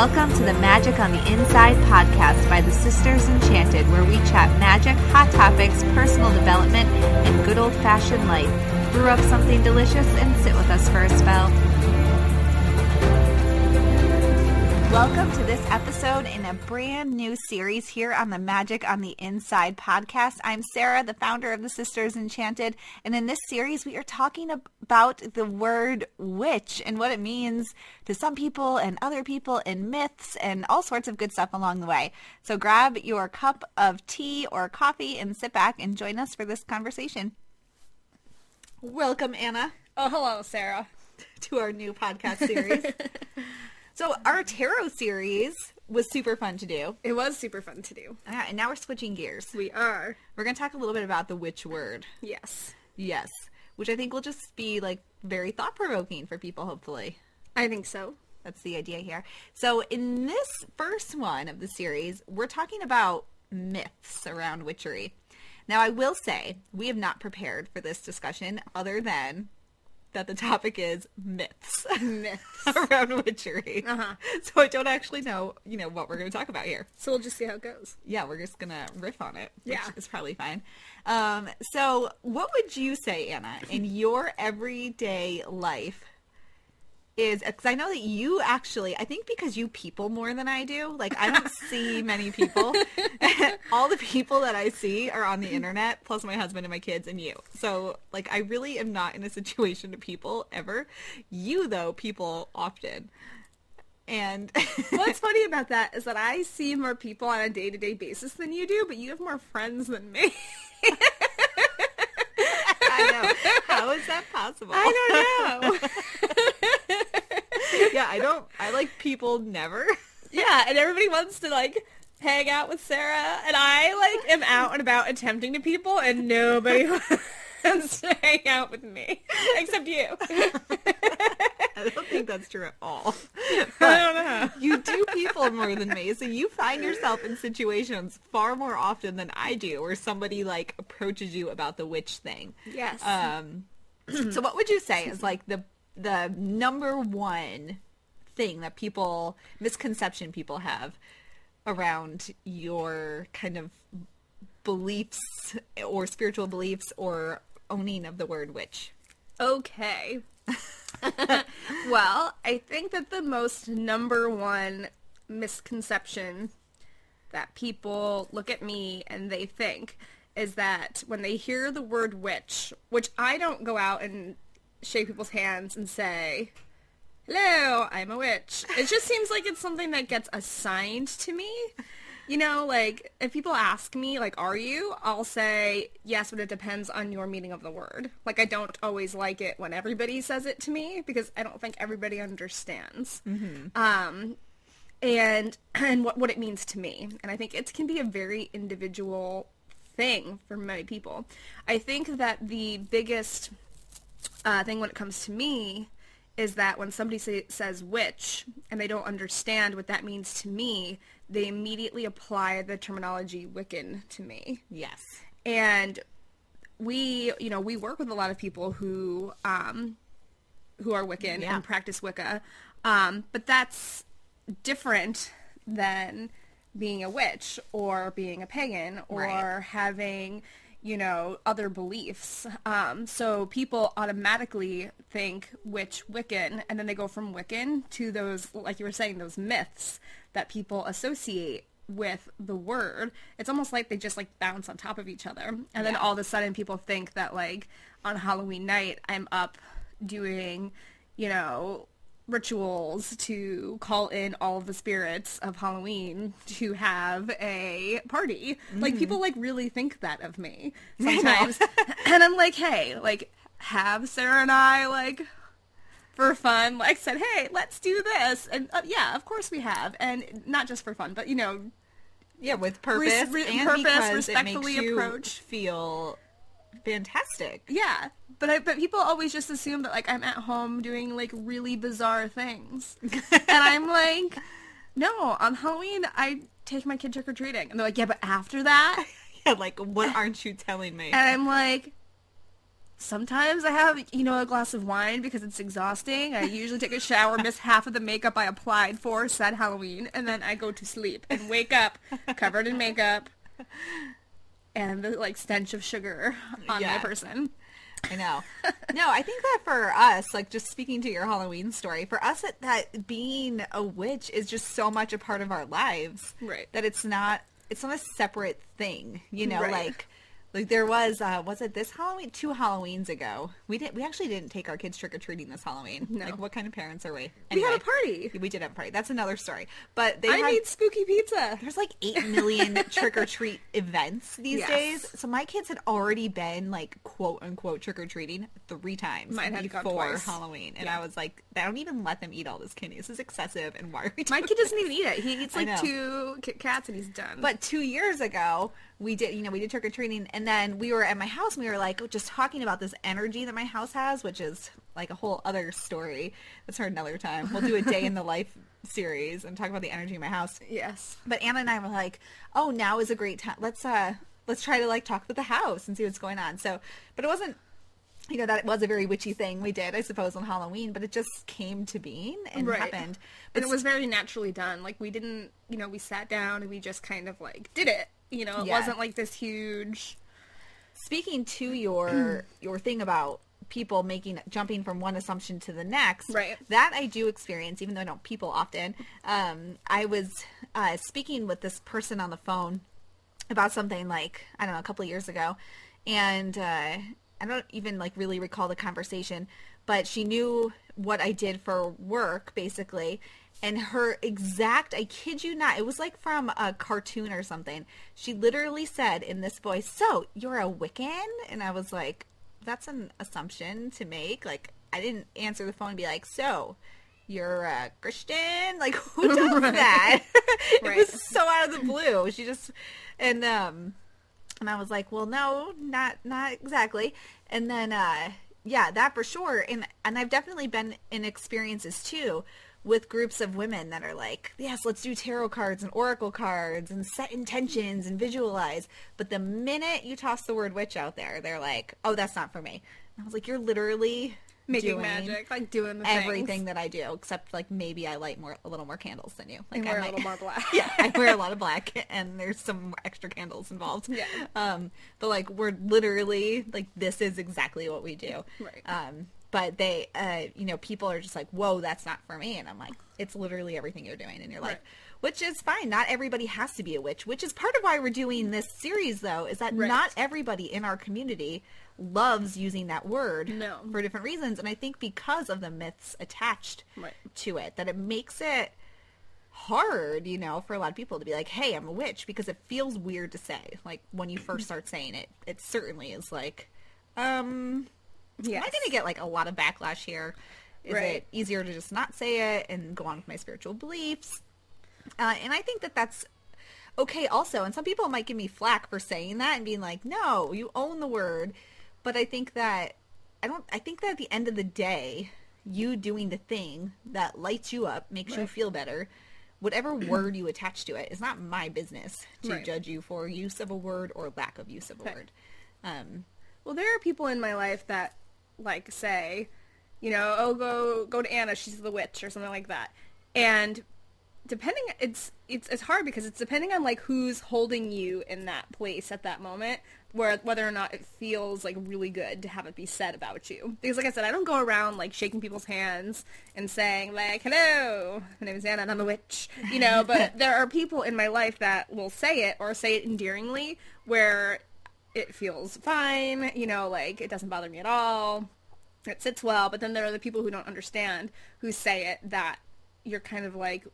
Welcome to the Magic on the Inside podcast by the Sisters Enchanted, where we chat magic, hot topics, personal development, and good old fashioned life. Brew up something delicious and sit with us for a spell. Welcome to this episode in a brand new series here on the Magic on the Inside podcast. I'm Sarah, the founder of the Sisters Enchanted, and in this series we are talking about the word witch and what it means to some people and other people and myths and all sorts of good stuff along the way. So grab your cup of tea or coffee and sit back and join us for this conversation. Welcome, Anna, Oh, hello, Sarah. to our new podcast series. so our tarot series was super fun to do. It was super fun to do. Uh, and now we're switching gears. We are. We're going to talk a little bit about the witch word. Yes. Yes. Which I think will just be like very thought provoking for people, hopefully. I think so. That's the idea here. So, in this first one of the series, we're talking about myths around witchery. Now, I will say we have not prepared for this discussion other than that the topic is myths Myths. around witchery. Uh-huh. So, I don't actually know, you know, what we're going to talk about here. So we'll just see how it goes. yeah, we're just gonna riff on it. Which Yeah. it's probably fine. Um, so, what would you say, Anna, in your everyday life? Is because I know that you actually, I think because you people more than I do. Like I don't see many people. All the people that I see are on the internet, plus my husband and my kids and you. So like I really am not in a situation to people ever. You though, people often. And What's funny about that is that I see more people on a day-to-day basis than you do, but you have more friends than me. I know. How is that possible? I don't know. yeah, I don't. I like people never. yeah, and everybody wants to like hang out with Sarah, and I like am out and about attempting to people, and nobody wants to hang out with me except you. I don't think that's true at all. I don't know. you do people more than me, so you find yourself in situations far more often than I do, where somebody like approaches you about the witch thing. Yes. Um, so what would you say is like the the number one thing that people misconception people have around your kind of beliefs or spiritual beliefs or owning of the word witch? Okay. well, I think that the most number one misconception that people look at me and they think is that when they hear the word witch, which I don't go out and shake people's hands and say, hello, I'm a witch. It just seems like it's something that gets assigned to me. You know, like if people ask me, like, are you? I'll say yes, but it depends on your meaning of the word. Like, I don't always like it when everybody says it to me because I don't think everybody understands. Um, and and what what it means to me. And I think it can be a very individual thing for many people. I think that the biggest uh, thing when it comes to me is that when somebody say, says witch and they don't understand what that means to me, they immediately apply the terminology Wiccan to me. Yes. And we, you know, we work with a lot of people who um, who are Wiccan Yeah. and practice Wicca, um, but that's different than being a witch or being a pagan or Right. having you know other beliefs. Um, so people automatically think witch wiccan and then they go from wiccan to those like you were saying those myths that people associate with the word. It's almost like they just like bounce on top of each other. And then all of a sudden people think that like on halloween night i'm up doing you know rituals to call in all of the spirits of Halloween to have a party. Like people like really think that of me sometimes. and I'm like, hey, like have Sarah and I like for fun like said, hey, let's do this. And uh, yeah, of course we have. And not just for fun, but you know, Yeah, with purpose re- and purpose, because respectfully it makes you approach. feel fantastic. yeah. But I, but people always just assume that like I'm at home doing like really bizarre things. and I'm like, no, on Halloween I take my kid trick or treating. And they're like, yeah, but after that, Yeah, like what aren't you telling me? and I'm like, Sometimes I have, you know, a glass of wine because it's exhausting. I usually take a shower, miss half of the makeup I applied for said Halloween, and then I go to sleep and wake up covered in makeup and the like stench of sugar on Yeah. my person. I know. No, I think that for us, like just speaking to your Halloween story, for us that, that being a witch is just so much a part of our lives. Right. That it's not it's not a separate thing. You know, Right. like like there was uh was it this Halloween two Halloweens ago. We didn't we actually didn't take our kids trick or treating this Halloween. No. Like what kind of parents are we? We had a party. We did have a party. That's another story. But they I had made spooky pizza. there's like 8 million trick or treat events these Yes. days. So my kids had already been like quote unquote trick or treating three times Mine before. Halloween. And Yeah. I was like, I don't even let them eat all this candy. This is excessive. And why are we My kid doesn't even eat it. He eats like two Kit Kats and he's done. But two years ago, we did, you know, we did trick or treating, and then we were at my house, and we were like just talking about this energy that my house has, which is like a whole other story. That's for another time. We'll do a day in the life series and talk about the energy in my house. yes. But Anna and I were like, "Oh, now is a great time. Let's uh, let's try to like talk with the house and see what's going on." So, but it wasn't, you know, that it was a very witchy thing we did, I suppose, on Halloween. But it just came to being and Right. happened. But And it was very naturally done. Like we didn't, you know, we sat down and we just kind of like did it. You know, it Yeah. wasn't like this huge. speaking to your your thing about people making jumping from one assumption to the next Right. that i do experience even though i don't people often um, i was uh, speaking with this person on the phone about something like i don't know a couple of years ago and uh, i don't even like really recall the conversation but she knew what i did for work basically and her exact i kid you not it was like from a cartoon or something. She literally said in this voice so you're a wiccan? And i was like that's an assumption to make. Like i didn't answer the phone and be like so you're a christian? Like who does that? It Right. was so out of the blue. She just and um and I was like, well, no, not not exactly. And then, uh, yeah, that for sure. And and I've definitely been in experiences too with groups of women that are like, yes, let's do tarot cards and oracle cards and set intentions and visualize. But the minute you toss the word witch out there, they're like, oh, that's not for me. And I was like, you're literally Making doing magic, like doing the everything things. that I do, except like maybe I light more a little more candles than you. Like I wear a might- little more black. yeah, I wear a lot of black, and there's some extra candles involved. Yeah. Um, but like we're literally like this is exactly what we do. Right. Um, but they, uh, you know, people are just like, whoa, that's not for me, and I'm like, it's literally everything you're doing in your life. Right. Which is fine. Not everybody has to be a witch. Which is part of why we're doing this series, though, is that Right. not everybody in our community loves using that word No. for different reasons. And I think because of the myths attached Right. to it, that it makes it hard, you know, for a lot of people to be like, "Hey, I'm a witch," because it feels weird to say. Like when you first start saying it, it certainly is like, um, am I going to get like a lot of backlash here? Is Right. it easier to just not say it and go on with my spiritual beliefs? Uh, and I think that that's okay also. And some people might give me flack for saying that and being like, no, you own the word. But I think that, I don't, I think that at the end of the day, you doing the thing that lights you up, makes you feel better, whatever word you attach to it, it is not my business to Right. judge you for use of a word or lack of use of a Right. word. Um, Well, there are people in my life that like say, you know, oh go go to Anna, she's the witch or something like that. And depending it's it's it's hard because it's depending on like who's holding you in that place at that moment where whether or not it feels like really good to have it be said about you. Because like I said, I don't go around like shaking people's hands and saying like, "Hello, my name is Anna and I'm a witch." You know, but there are people in my life that will say it or say it endearingly where it feels fine, you know, like it doesn't bother me at all. It sits well, but then there are the people who don't understand who say it that you're kind of like,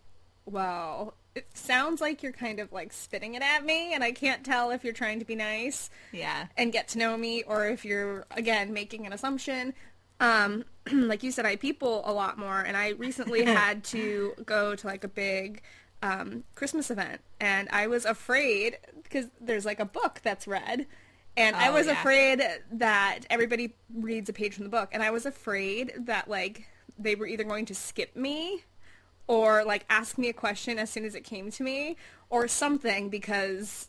well, it sounds like you're kind of like spitting it at me and I can't tell if you're trying to be nice yeah. and get to know me or if you're again making an assumption. Um, like you said, I people a lot more and I recently had to go to like a big um, Christmas event and I was afraid because there's like a book that's read and I Oh, was yeah. afraid that everybody reads a page from the book and I was afraid that like they were either going to skip me or like ask me a question as soon as it came to me or something because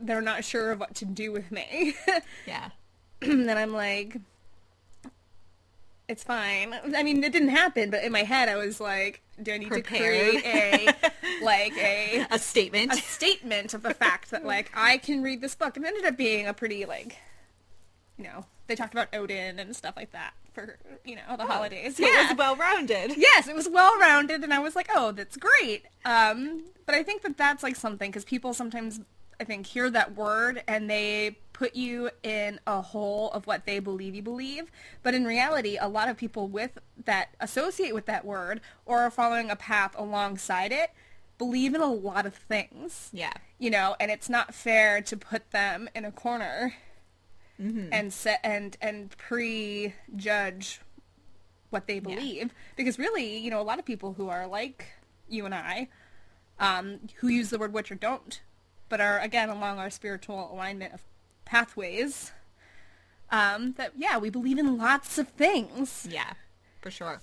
they're not sure of what to do with me. Yeah. and then I'm like, It's fine. I mean, it didn't happen, but in my head, I was like, do I need Prepared. to create a like a A statement. a statement of the fact that like I can read this book, and it ended up being a pretty like, you know, they talked about Odin and stuff like that for you know the holidays. So it was well rounded. yes, it was well rounded, and I was like, oh, that's great. Um, but I think that that's like something because people sometimes I think hear that word and they put you in a hole of what they believe you believe. But in reality, a lot of people with that associate with that word or are following a path alongside it believe in a lot of things Yeah. you know, and it's not fair to put them in a corner and set and and prejudge what they believe because really, you know, a lot of people who are like you and I, um, who use the word witch or don't, but are again along our spiritual alignment of pathways. Um, that yeah, we believe in lots of things, Yeah. For sure.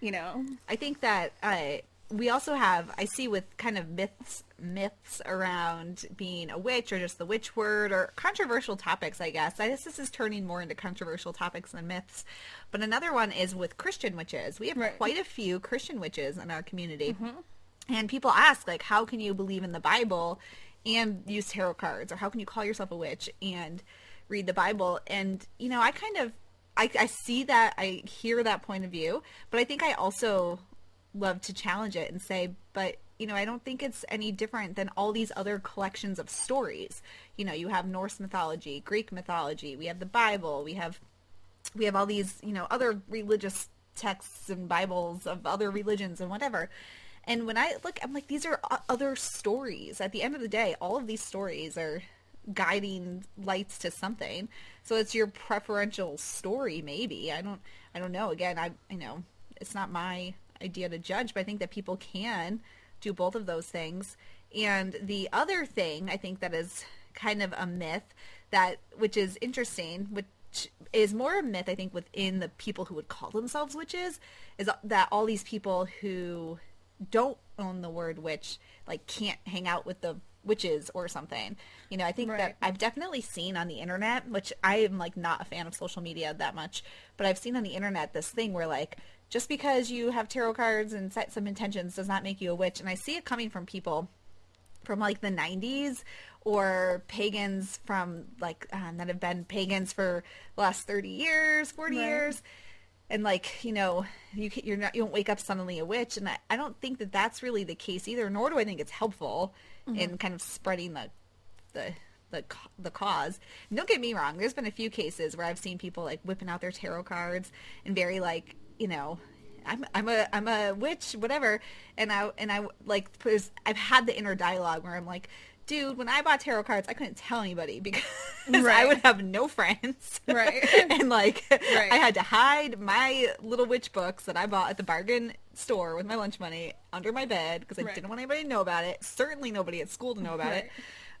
you know. I think that uh, we also have I see with kind of myths myths around being a witch or just the witch word or controversial topics. I guess I guess this is turning more into controversial topics than myths. But another one is with Christian witches. We have Right. quite a few Christian witches in our community, and people ask like, how can you believe in the Bible and use tarot cards, or how can you call yourself a witch and read the Bible? And you know, I kind of I, I see that I hear that point of view, but I think I also love to challenge it and say, but you know, I don't think it's any different than all these other collections of stories. You know, you have Norse mythology, Greek mythology, we have the Bible, we have we have all these, you know, other religious texts and Bibles of other religions and whatever. And when I look, I'm like, these are other stories. At the end of the day, all of these stories are guiding lights to something. So it's your preferential story, maybe. I don't, I don't know. Again, I, I know it's not my idea to judge, but I think that people can do both of those things. And the other thing I think that is kind of a myth that, which is interesting, which is more a myth, I think, within the people who would call themselves witches, is that all these people who don't own the word witch, like, can't hang out with the witches or something. You know, I think Right. that I've definitely seen on the internet, which I am like not a fan of social media that much, but I've seen on the internet this thing where like just because you have tarot cards and set some intentions does not make you a witch. And I see it coming from people from like the 90s or pagans from like um, that have been pagans for the last 30 years 40 Right. years and like you know you you're not you don't wake up suddenly a witch and I, I don't think that that's really the case either nor do i think it's helpful mm-hmm. in kind of spreading the the the, the cause and don't get me wrong there's been a few cases where i've seen people like whipping out their tarot cards and very like you know I'm I'm a I'm a witch, whatever. And I and I like I've had the inner dialogue where I'm like, dude, when I bought tarot cards, I couldn't tell anybody because I would have no friends, Right. and like Right. I had to hide my little witch books that I bought at the bargain store with my lunch money under my bed because I Right. didn't want anybody to know about it. Certainly nobody at school to know about it.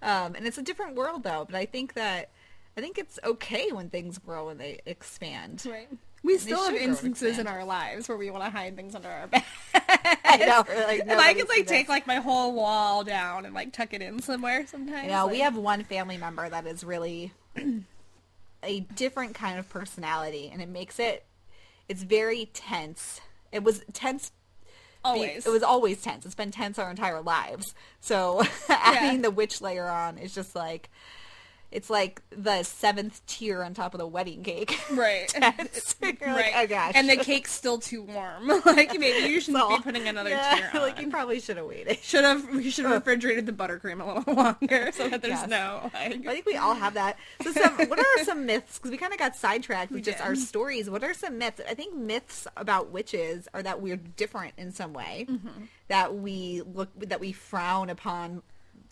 Um, and it's a different world though. But I think that I think it's okay when things grow and they expand. Right. We still have should grow and instances in our lives where we want to hide things under our bed. I know. like, and I could like take this. like my whole wall down and like tuck it in somewhere sometimes. You know, we have one family member that is really a different kind of personality, and it makes it. It's very tense. It was tense. always. It was always tense. It's been tense our entire lives. So adding the witch layer on is just like, it's like the seventh tier on top of the wedding cake. right. You're like, right. oh gosh. And the cake's still too warm. like maybe you shouldn't So- be putting another yeah, tier on. like you probably should have waited. should have we should have refrigerated the buttercream a little longer so that there's Yes. no I think we all have that. So, some what are some myths? Because we kind of got sidetracked with just our stories. What are some myths? I think myths about witches are that we're different in some way. Mm-hmm. That we look that we frown upon,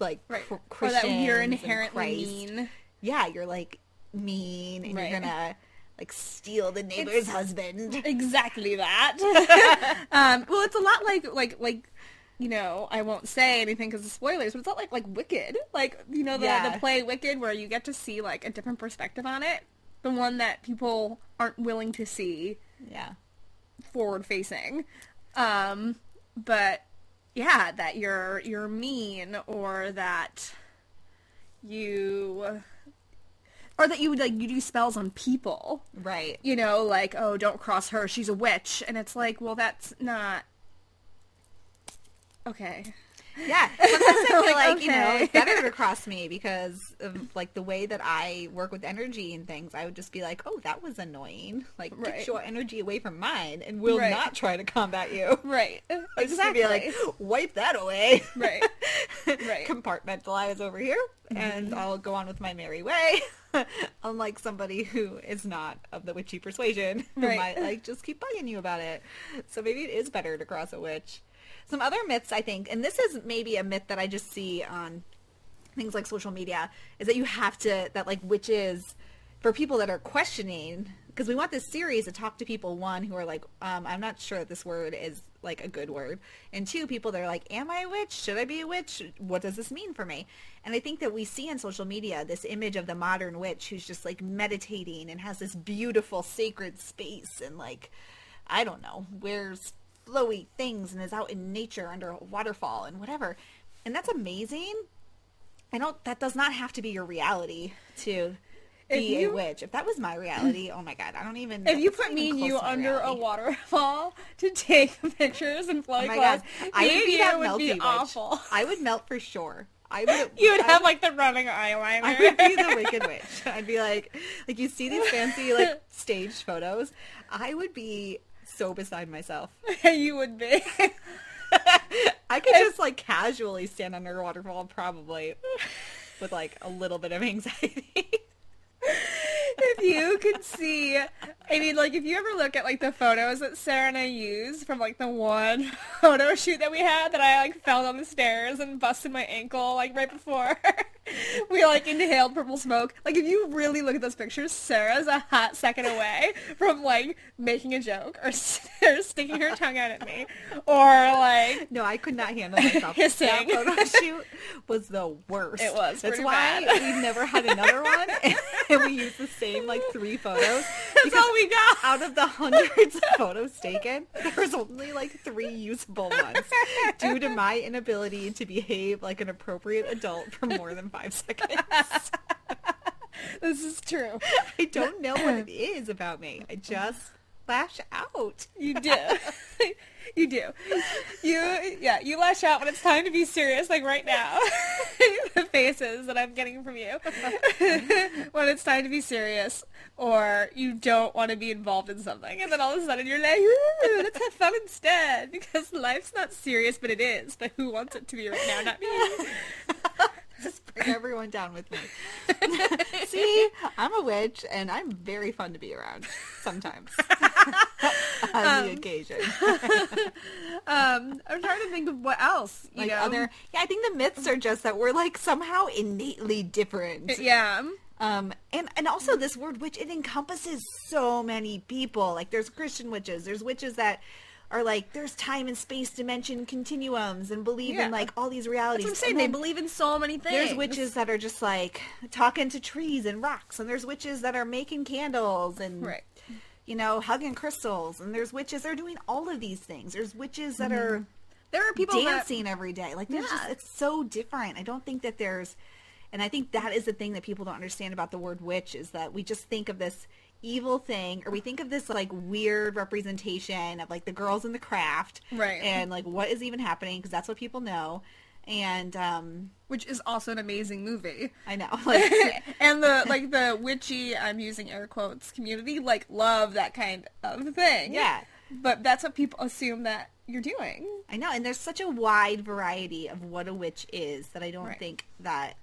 like right. cr- or that you're inherently mean. Yeah, you're like mean, and Right. you're gonna like steal the neighbor's husband. Exactly that. um, well, it's a lot like like like you know I won't say anything because of spoilers, but it's not like like Wicked, like you know the Yeah. the play Wicked where you get to see like a different perspective on it, the one that people aren't willing to see Yeah, forward facing. Um, but yeah, that you're you're mean or that you or that you would like you do spells on people. Right. You know, like oh, don't cross her, she's a witch, and it's like, well, that's not okay. Yeah. Sometimes I feel Like, like, you know, okay. it's better to cross me because of like the way that I work with energy and things. I would just be like, oh, that was annoying. Like, Right. get your energy away from mine and we'll Right. not try to combat you. Right. I just would be like, wipe that away. Right. Right. Compartmentalize over here, and mm-hmm. I'll go on with my merry way. Unlike somebody who is not of the witchy persuasion, who Right. might like just keep bugging you about it. So maybe it is better to cross a witch. Some other myths, I think, and this is maybe a myth that I just see on things like social media, is that you have to that like witches for people that are questioning because we want this series to talk to people one who are like um, i'm not sure that this word is like a good word and two people that are like am i a witch? Should i be a witch? What does this mean for me? And i think that we see on social media this image of the modern witch who's just like meditating and has this beautiful sacred space and like i don't know wears flowy things and is out in nature under a waterfall and whatever and that's amazing I don't. That does not have to be your reality to If be you- a witch. If that was my reality, oh my god, I don't even. If you put me and you close to my under a waterfall to take pictures and float oh my clouds, god, I would be that would be witch. awful. I would melt for sure. I would. You would I have like the running eyeliner. I would be the Wicked Witch. I'd be like, like you see these fancy like staged photos. I would be so beside myself. you would be. I could just like casually stand under a waterfall, probably with like a little bit of anxiety. if you could see, I mean, like, if you ever look at, like, the photos that Sarah and I used from, like, the one photo shoot that we had that I, like, fell down the stairs and busted my ankle, like, right before we, like, inhaled purple smoke. Like, if you really look at those pictures, Sarah's a hot second away from, like, making a joke or, or sticking her tongue out at me or, like, No, I could not handle myself. Hissing. That photo shoot was the worst. It was That's why bad. we never had another one, and we used the same like three photos. that's all we got. Out of the hundreds of photos taken, there was only like three usable ones due to my inability to behave like an appropriate adult for more than five seconds. This is true. I don't know what it is about me. I just lash out. You do. you do. You yeah, you lash out when it's time to be serious, like right now. the faces that I'm getting from you. when it's time to be serious or you don't want to be involved in something and then all of a sudden you're like, Ooh, let's have fun instead because life's not serious but it is. But who wants it to be right now? Not me. Just bring everyone down with me. See, I'm a witch, and I'm very fun to be around sometimes on the occasion. Um, I'm trying to think of what else. You Like know? other, yeah, I think the myths are just that we're like somehow innately different. Yeah. Um, and and also this word witch it encompasses so many people. Like there's Christian witches, there's witches that are like there's time and space dimension continuums and believe Yeah. in like all these realities. That's what I'm saying. They believe in so many things. There's witches that are just like talking to trees and rocks, and there's witches that are making candles and Right. you know hugging crystals, and there's witches that are doing all of these things. There's witches that mm-hmm. are There are people that dancing every day. Like there's just Yeah. it's so different. I don't think that there's, and I think that is the thing that people don't understand about the word witch is that we just think of this evil thing or we think of this like weird representation of like the girls in the craft Right. and like what is even happening because that's what people know and um which is also an amazing movie. I know. Like, and the like the witchy I'm using air quotes community like love that kind of thing. Yeah. But that's what people assume that you're doing. I know. And there's such a wide variety of what a witch is that I don't Right. think that,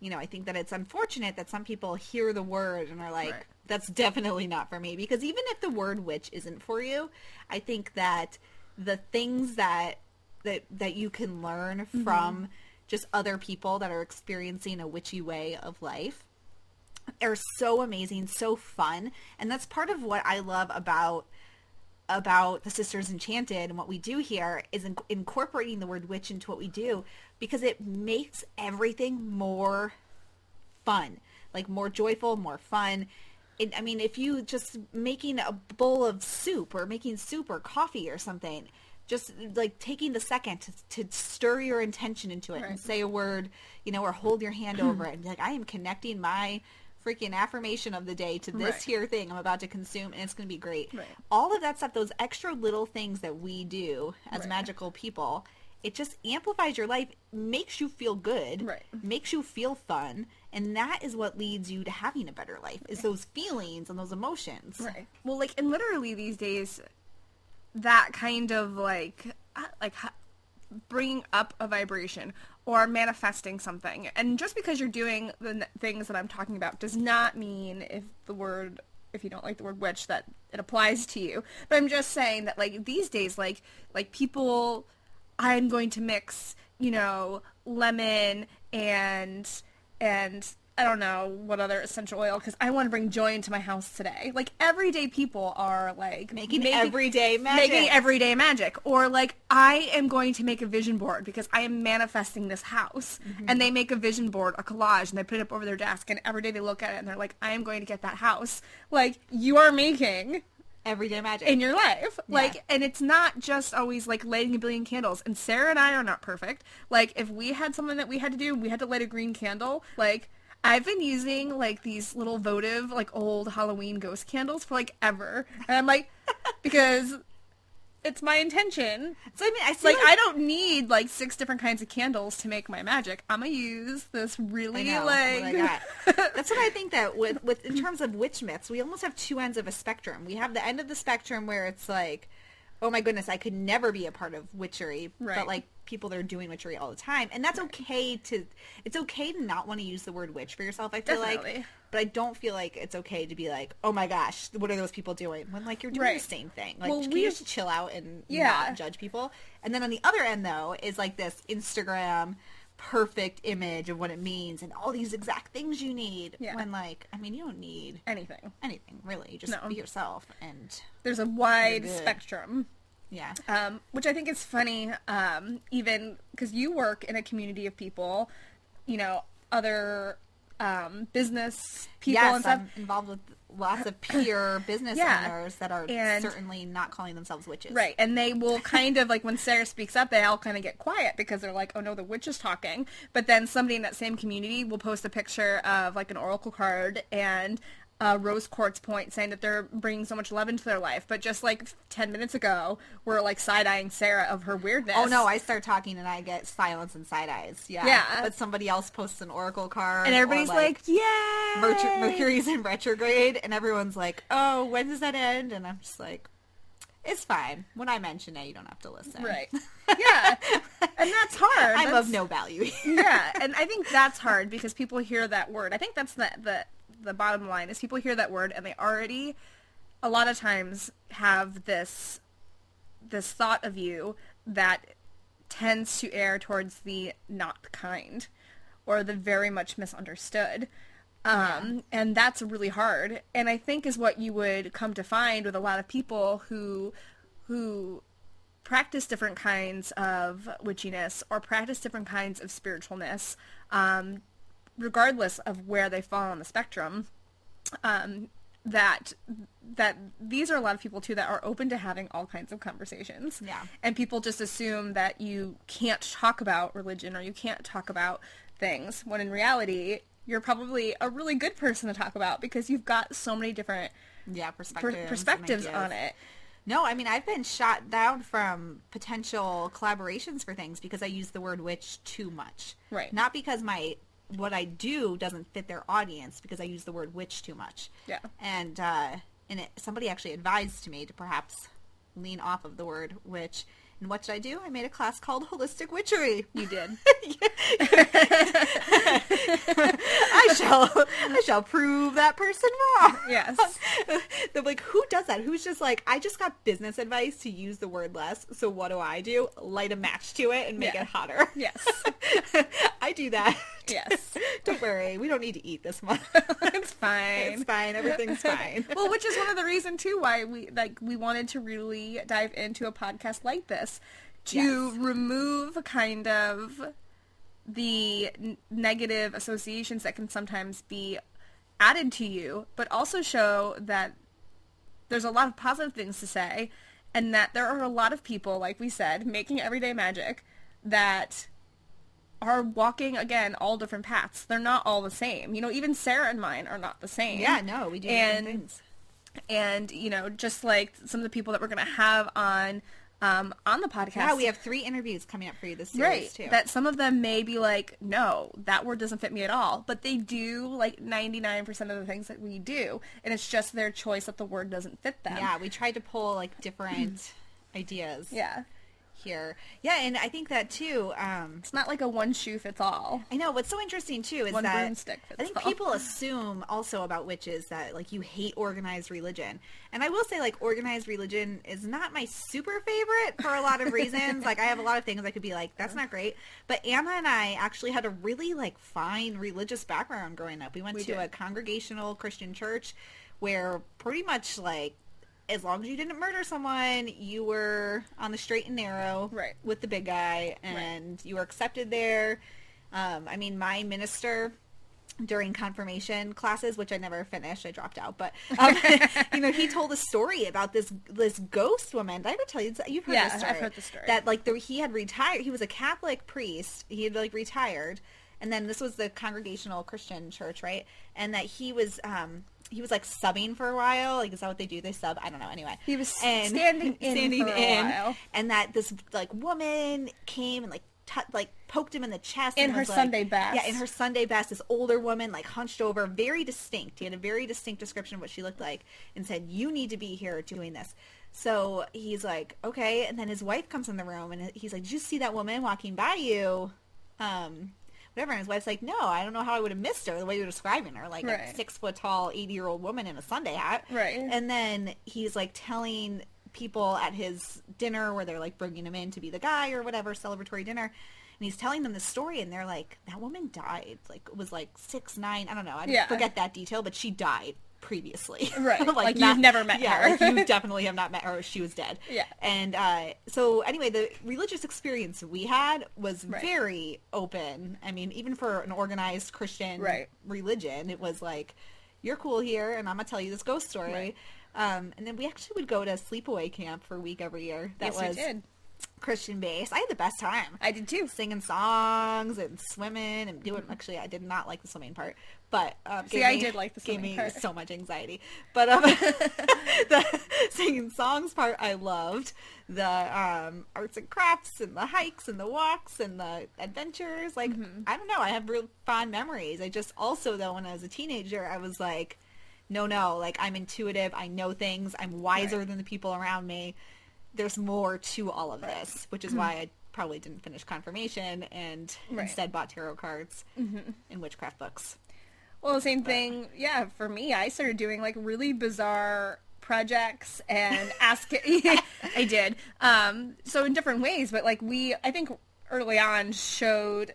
you know, I think that it's unfortunate that some people hear the word and are like, Right. That's definitely not for me. Because even if the word witch isn't for you, I think that the things that, that, that you can learn Mm-hmm. from just other people that are experiencing a witchy way of life are so amazing, so fun. And that's part of what I love about about the Sisters Enchanted and what we do here is in- incorporating the word witch into what we do because it makes everything more fun, like more joyful, more fun. I mean, if you just making a bowl of soup or making soup or coffee or something, just like taking the second to, to stir your intention into it and say a word, you know, or hold your hand over it and be like, I am connecting my freaking affirmation of the day to this Right. here thing I'm about to consume, and it's going to be great. Right. All of that stuff, those extra little things that we do as Right. magical people, it just amplifies your life, makes you feel good, Right. makes you feel fun, and that is what leads you to having a better life. Is those feelings and those emotions. Right. Well, like, and literally these days, that kind of like, uh, like bringing up a vibration or manifesting something, and just because you're doing the things that I'm talking about does not mean if the word, if you don't like the word witch, that it applies to you. But I'm just saying that like these days, like, like people, I'm going to mix, you know, lemon and and I don't know what other essential oil because I want to bring joy into my house today. Like everyday people are like Making everyday magic. making everyday magic, or like I am going to make a vision board because I am manifesting this house, Mm-hmm. and they make a vision board, a collage, and they put it up over their desk, and every day they look at it and they're like, I am going to get that house. Like you are making Everyday magic. in your life. Yeah. Like, and it's not just always like lighting a billion candles. And Sarah and I are not perfect. Like, if we had something that we had to do, we had to light a green candle. Like, I've been using like these little votive, like old Halloween ghost candles for like ever. And I'm like, because it's my intention. so I mean, I see Like, I don't need like six different kinds of candles to make my magic. I'm gonna use this really know, oh like. what. That's what I think that with, with in terms of witch myths, we almost have two ends of a spectrum. We have the end of the spectrum where it's like, oh my goodness, I could never be a part of witchery, Right. but like people that are doing witchery all the time, and that's okay to. It's okay to not want to use the word witch for yourself. I feel Definitely. like, but I don't feel like it's okay to be like, oh my gosh, what are those people doing? When like you're doing Right. the same thing. Like, Well, can we- you just chill out and Yeah. not judge people? And then on the other end though is like this Instagram perfect image of what it means and all these exact things you need Yeah. when like i mean you don't need Anything. anything really just No. be yourself and There's a wide spectrum. yeah um, which I think is funny, um, even because you work in a community of people, you know, other um, business people yes and stuff. i'm involved with lots of peer business Yeah. owners that are And- certainly not calling themselves witches Right, and they will kind of like when Sarah speaks up, they all kind of get quiet because they're like, "Oh no, the witch is talking." But then somebody in that same community will post a picture of like an oracle card and a rose quartz point, saying that they're bringing so much love into their life. But just like ten minutes ago, we're like side eyeing Sarah of her weirdness. Oh no! I start talking and I get silence and side eyes. Yeah, Yeah. But somebody else posts an oracle card, and or, everybody's like, "Yeah." Mercury, Mercury's in retrograde, and everyone's like, "Oh, when does that end?" And I'm just like, "It's fine. When I mention it, you don't have to listen." Right. Yeah. And that's hard. I'm That's- of no value. yeah, and I think that's hard because people hear that word. I think that's the the the bottom line is people hear that word and they already a lot of times have this this thought of you that tends to err towards the not kind or the very much misunderstood. Um, and that's really hard. And I think is what you would come to find with a lot of people who who practice different kinds of witchiness or practice different kinds of spiritualness, um, regardless of where they fall on the spectrum. Um, that that these are a lot of people too that are open to having all kinds of conversations. Yeah. And people just assume that you can't talk about religion or you can't talk about things when in reality you're probably a really good person to talk about because you've got so many different yeah, perspectives. and perspectives on it. No, I mean I've been shot down from potential collaborations for things because I use the word witch too much. Right. Not because my what I do doesn't fit their audience because I use the word witch too much. Yeah. And uh and it, somebody actually advised to me to perhaps lean off of the word witch. And what did I do? I made a class called Holistic Witchery. You did. I shall I shall prove that person wrong. Yes. They're like, who does that? Who's just like, I just got business advice to use the word less. So what do I do? Light a match to it and make Yeah. it hotter. Yes. I do that. Yes. don't worry, we don't need to eat this month. it's fine. it's fine. Everything's fine. well, which is one of the reasons too why we like we wanted to really dive into a podcast like this to Yes. remove kind of the n- negative associations that can sometimes be added to you, but also show that there's a lot of positive things to say and that there are a lot of people like we said making everyday magic that are walking again all different paths. They're not all the same. You know, even Sarah and mine are not the same. Yeah, no, we do And- different things. And you know, just like some of the people that we're gonna have on um, on the podcast. Yeah, we have three interviews coming up for you this series right too. that some of them may be like no that word doesn't fit me at all but they do like 99% of the things that we do and it's just their choice that the word doesn't fit them yeah, we tried to pull like different ideas yeah here. Yeah, and I think that too. Um, it's not like a one shoe fits all I know what's so interesting too is One that broomstick fits I think all. people assume also about witches that like you hate organized religion, and I will say like organized religion is not my super favorite for a lot of reasons. like I have a lot of things I could be like that's not great, but Anna and I actually had a really like fine religious background growing up. We went We to did. a congregational Christian church where pretty much like as long as you didn't murder someone, you were on the straight and narrow Right. with the big guy, and you were accepted there. Um, I mean, my minister during confirmation classes, which I never finished, I dropped out. But um, you know, he told a story about this this ghost woman. Did I ever tell you? You've heard Yeah, this I've story. heard the story. That like the, he had retired. He was a Catholic priest. He had like retired, and then this was the Congregational Christian Church, right? And that he was um he was like subbing for a while. Like is that what they do? They sub. I don't know. Anyway, He was standing in for a while. and that this like woman came and like t- like poked him in the chest In and her was, like- Sunday best. Yeah, in her Sunday best. This older woman like hunched over, very distinct. He had a very distinct description of what she looked like, and said, "You need to be here doing this." So he's like, "Okay," and then his wife comes in the room, and he's like, "Did you see that woman walking by you?" Um. Whatever, and his wife's like, no, I don't know how I would have missed her the way you're describing her, like a six foot tall, eighty year old woman in a Sunday hat. Right. And then he's like telling people at his dinner where they're like bringing him in to be the guy or whatever celebratory dinner. And he's telling them the story, and they're like, "That woman died. Like, it was like six nine. I don't know. I Yeah. forget that detail, but she died previously. Right. Like, you've never met yeah, her. like, you definitely have not met her. She was dead. Yeah. And uh, so anyway, the religious experience we had was Right. very open. I mean, even for an organized Christian Right. religion, it was like, "You're cool here, and I'm gonna tell you this ghost story." Right. Um, and then we actually would go to sleepaway camp for a week every year. That yes, was did. Christian based. I had the best time. I did too. Singing songs and swimming and doing. Actually, I did not like the swimming part, but um, See, I me- did like the gave me part. so much anxiety. But um, the singing songs part, I loved. The um, arts and crafts and the hikes and the walks and the adventures. Like Mm-hmm. I don't know, I have real fond memories. I just also though when I was a teenager, I was like, no, no, like I'm intuitive. I know things. I'm wiser Right. than the people around me. There's more to all of this, which is why I probably didn't finish confirmation and Mm-hmm. Right. instead bought tarot cards Mm-hmm. and witchcraft books. Well, the same thing. Yeah, for me, I started doing like really bizarre projects and ask. I did. Um, so in different ways, but like we, I think early on showed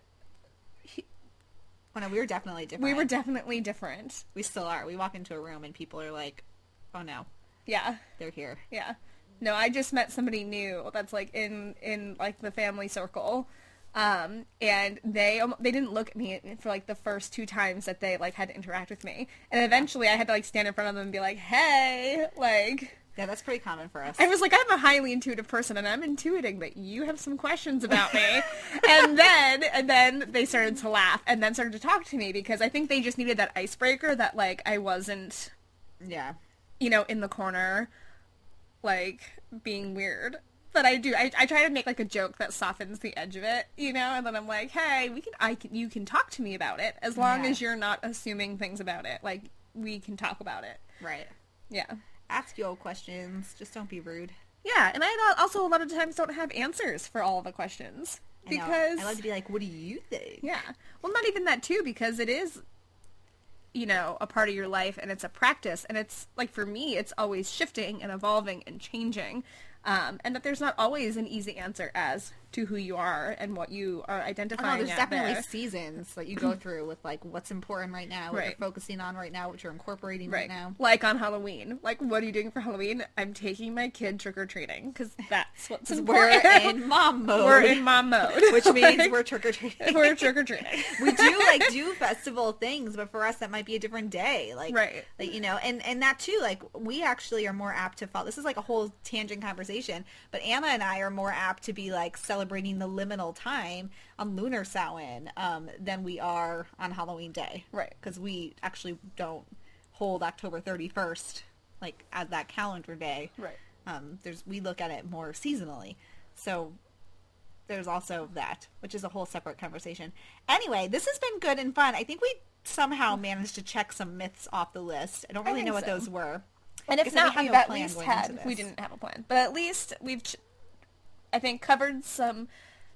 Oh no, we were definitely different. we were definitely different. we still are. We walk into a room and people are like, "Oh no, Yeah, they're here." yeah. No, I just met somebody new that's like in in like the family circle. Um, and they um, they didn't look at me for like the first two times that they like had to interact with me, and eventually I had to like stand in front of them and be like, "Hey, like, Yeah, that's pretty common for us. I was like, I'm a highly intuitive person, and I'm intuiting that you have some questions about me. and then, and then they started to laugh, and then started to talk to me because I think they just needed that icebreaker that like I wasn't, yeah. you know, in the corner, like being weird. But I do. I, I try to make like a joke that softens the edge of it, you know, and then I'm like, hey, we can, I can, you can talk to me about it as long Yeah. as you're not assuming things about it. Like we can talk about it. Right. Yeah. Ask your questions. Just don't be rude. Yeah, and I also a lot of times don't have answers for all the questions I because I love to be like, "What do you think?" yeah, well, not even that too because it is, you know, a part of your life and it's a practice and it's like for me, it's always shifting and evolving and changing, um, and that there's not always an easy answer as to who you are and what you are identifying. there's definitely there. seasons that you go through with like what's important right now, what Right. you're focusing on right now, what you're incorporating right, Right. now. Like on Halloween. Like, what are you doing for Halloween? I'm taking my kid trick or treating because that's what's We're important. in mom mode. We're in mom mode, which means Like, we're trick or treating. we're trick or treating. we do like do festival things, but for us that might be a different day. Like Right. like you know, and and that too, like we actually are more apt to follow. This is like a whole tangent conversation conversation. But Anna and I are more apt to be like celebrating the liminal time on Lunar Samhain um, than we are on Halloween Day. Right. Because we actually don't hold October 31st like as that calendar day. Right. Um, there's we look at it more seasonally. So there's also that, which is a whole separate conversation. Anyway, this has been good and fun. I think we somehow managed to check some myths off the list. I don't I really know think what so. those were. And if Because we not, we've at least had, we didn't have a plan, but at least we've, ch- I think, covered some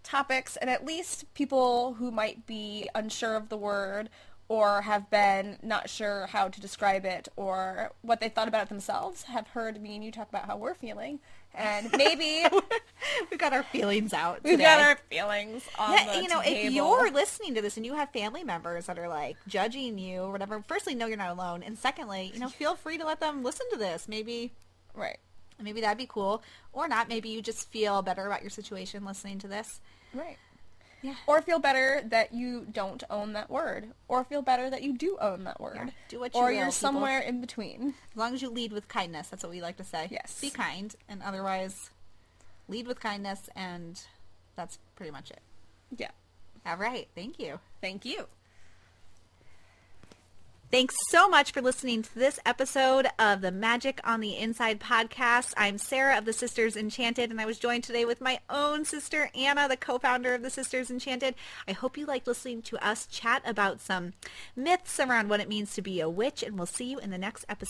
topics, and at least people who might be unsure of the word or have been not sure how to describe it or what they thought about it themselves have heard me and you talk about how we're feeling. And maybe we got our feelings out. we've got our feelings on yeah, the you know, table. if you're listening to this and you have family members that are like judging you or whatever, firstly, know you're not alone, and secondly, you know, feel free to let them listen to this. Maybe, Right. Maybe that'd be cool, or not. Maybe you just feel better about your situation listening to this. Right. Yeah. Or feel better that you don't own that word. Or feel better that you do own that word. Yeah, do what you Or will, you're people. somewhere in between. As long as you lead with kindness, that's what we like to say. Yes. Be kind, and otherwise, lead with kindness, and that's pretty much it. Yeah. All right. Thank you. Thank you. Thanks so much for listening to this episode of the Magic on the Inside podcast. I'm Sarah of the Sisters Enchanted, and I was joined today with my own sister, Anna, the co-founder of the Sisters Enchanted. I hope you liked listening to us chat about some myths around what it means to be a witch, and we'll see you in the next episode.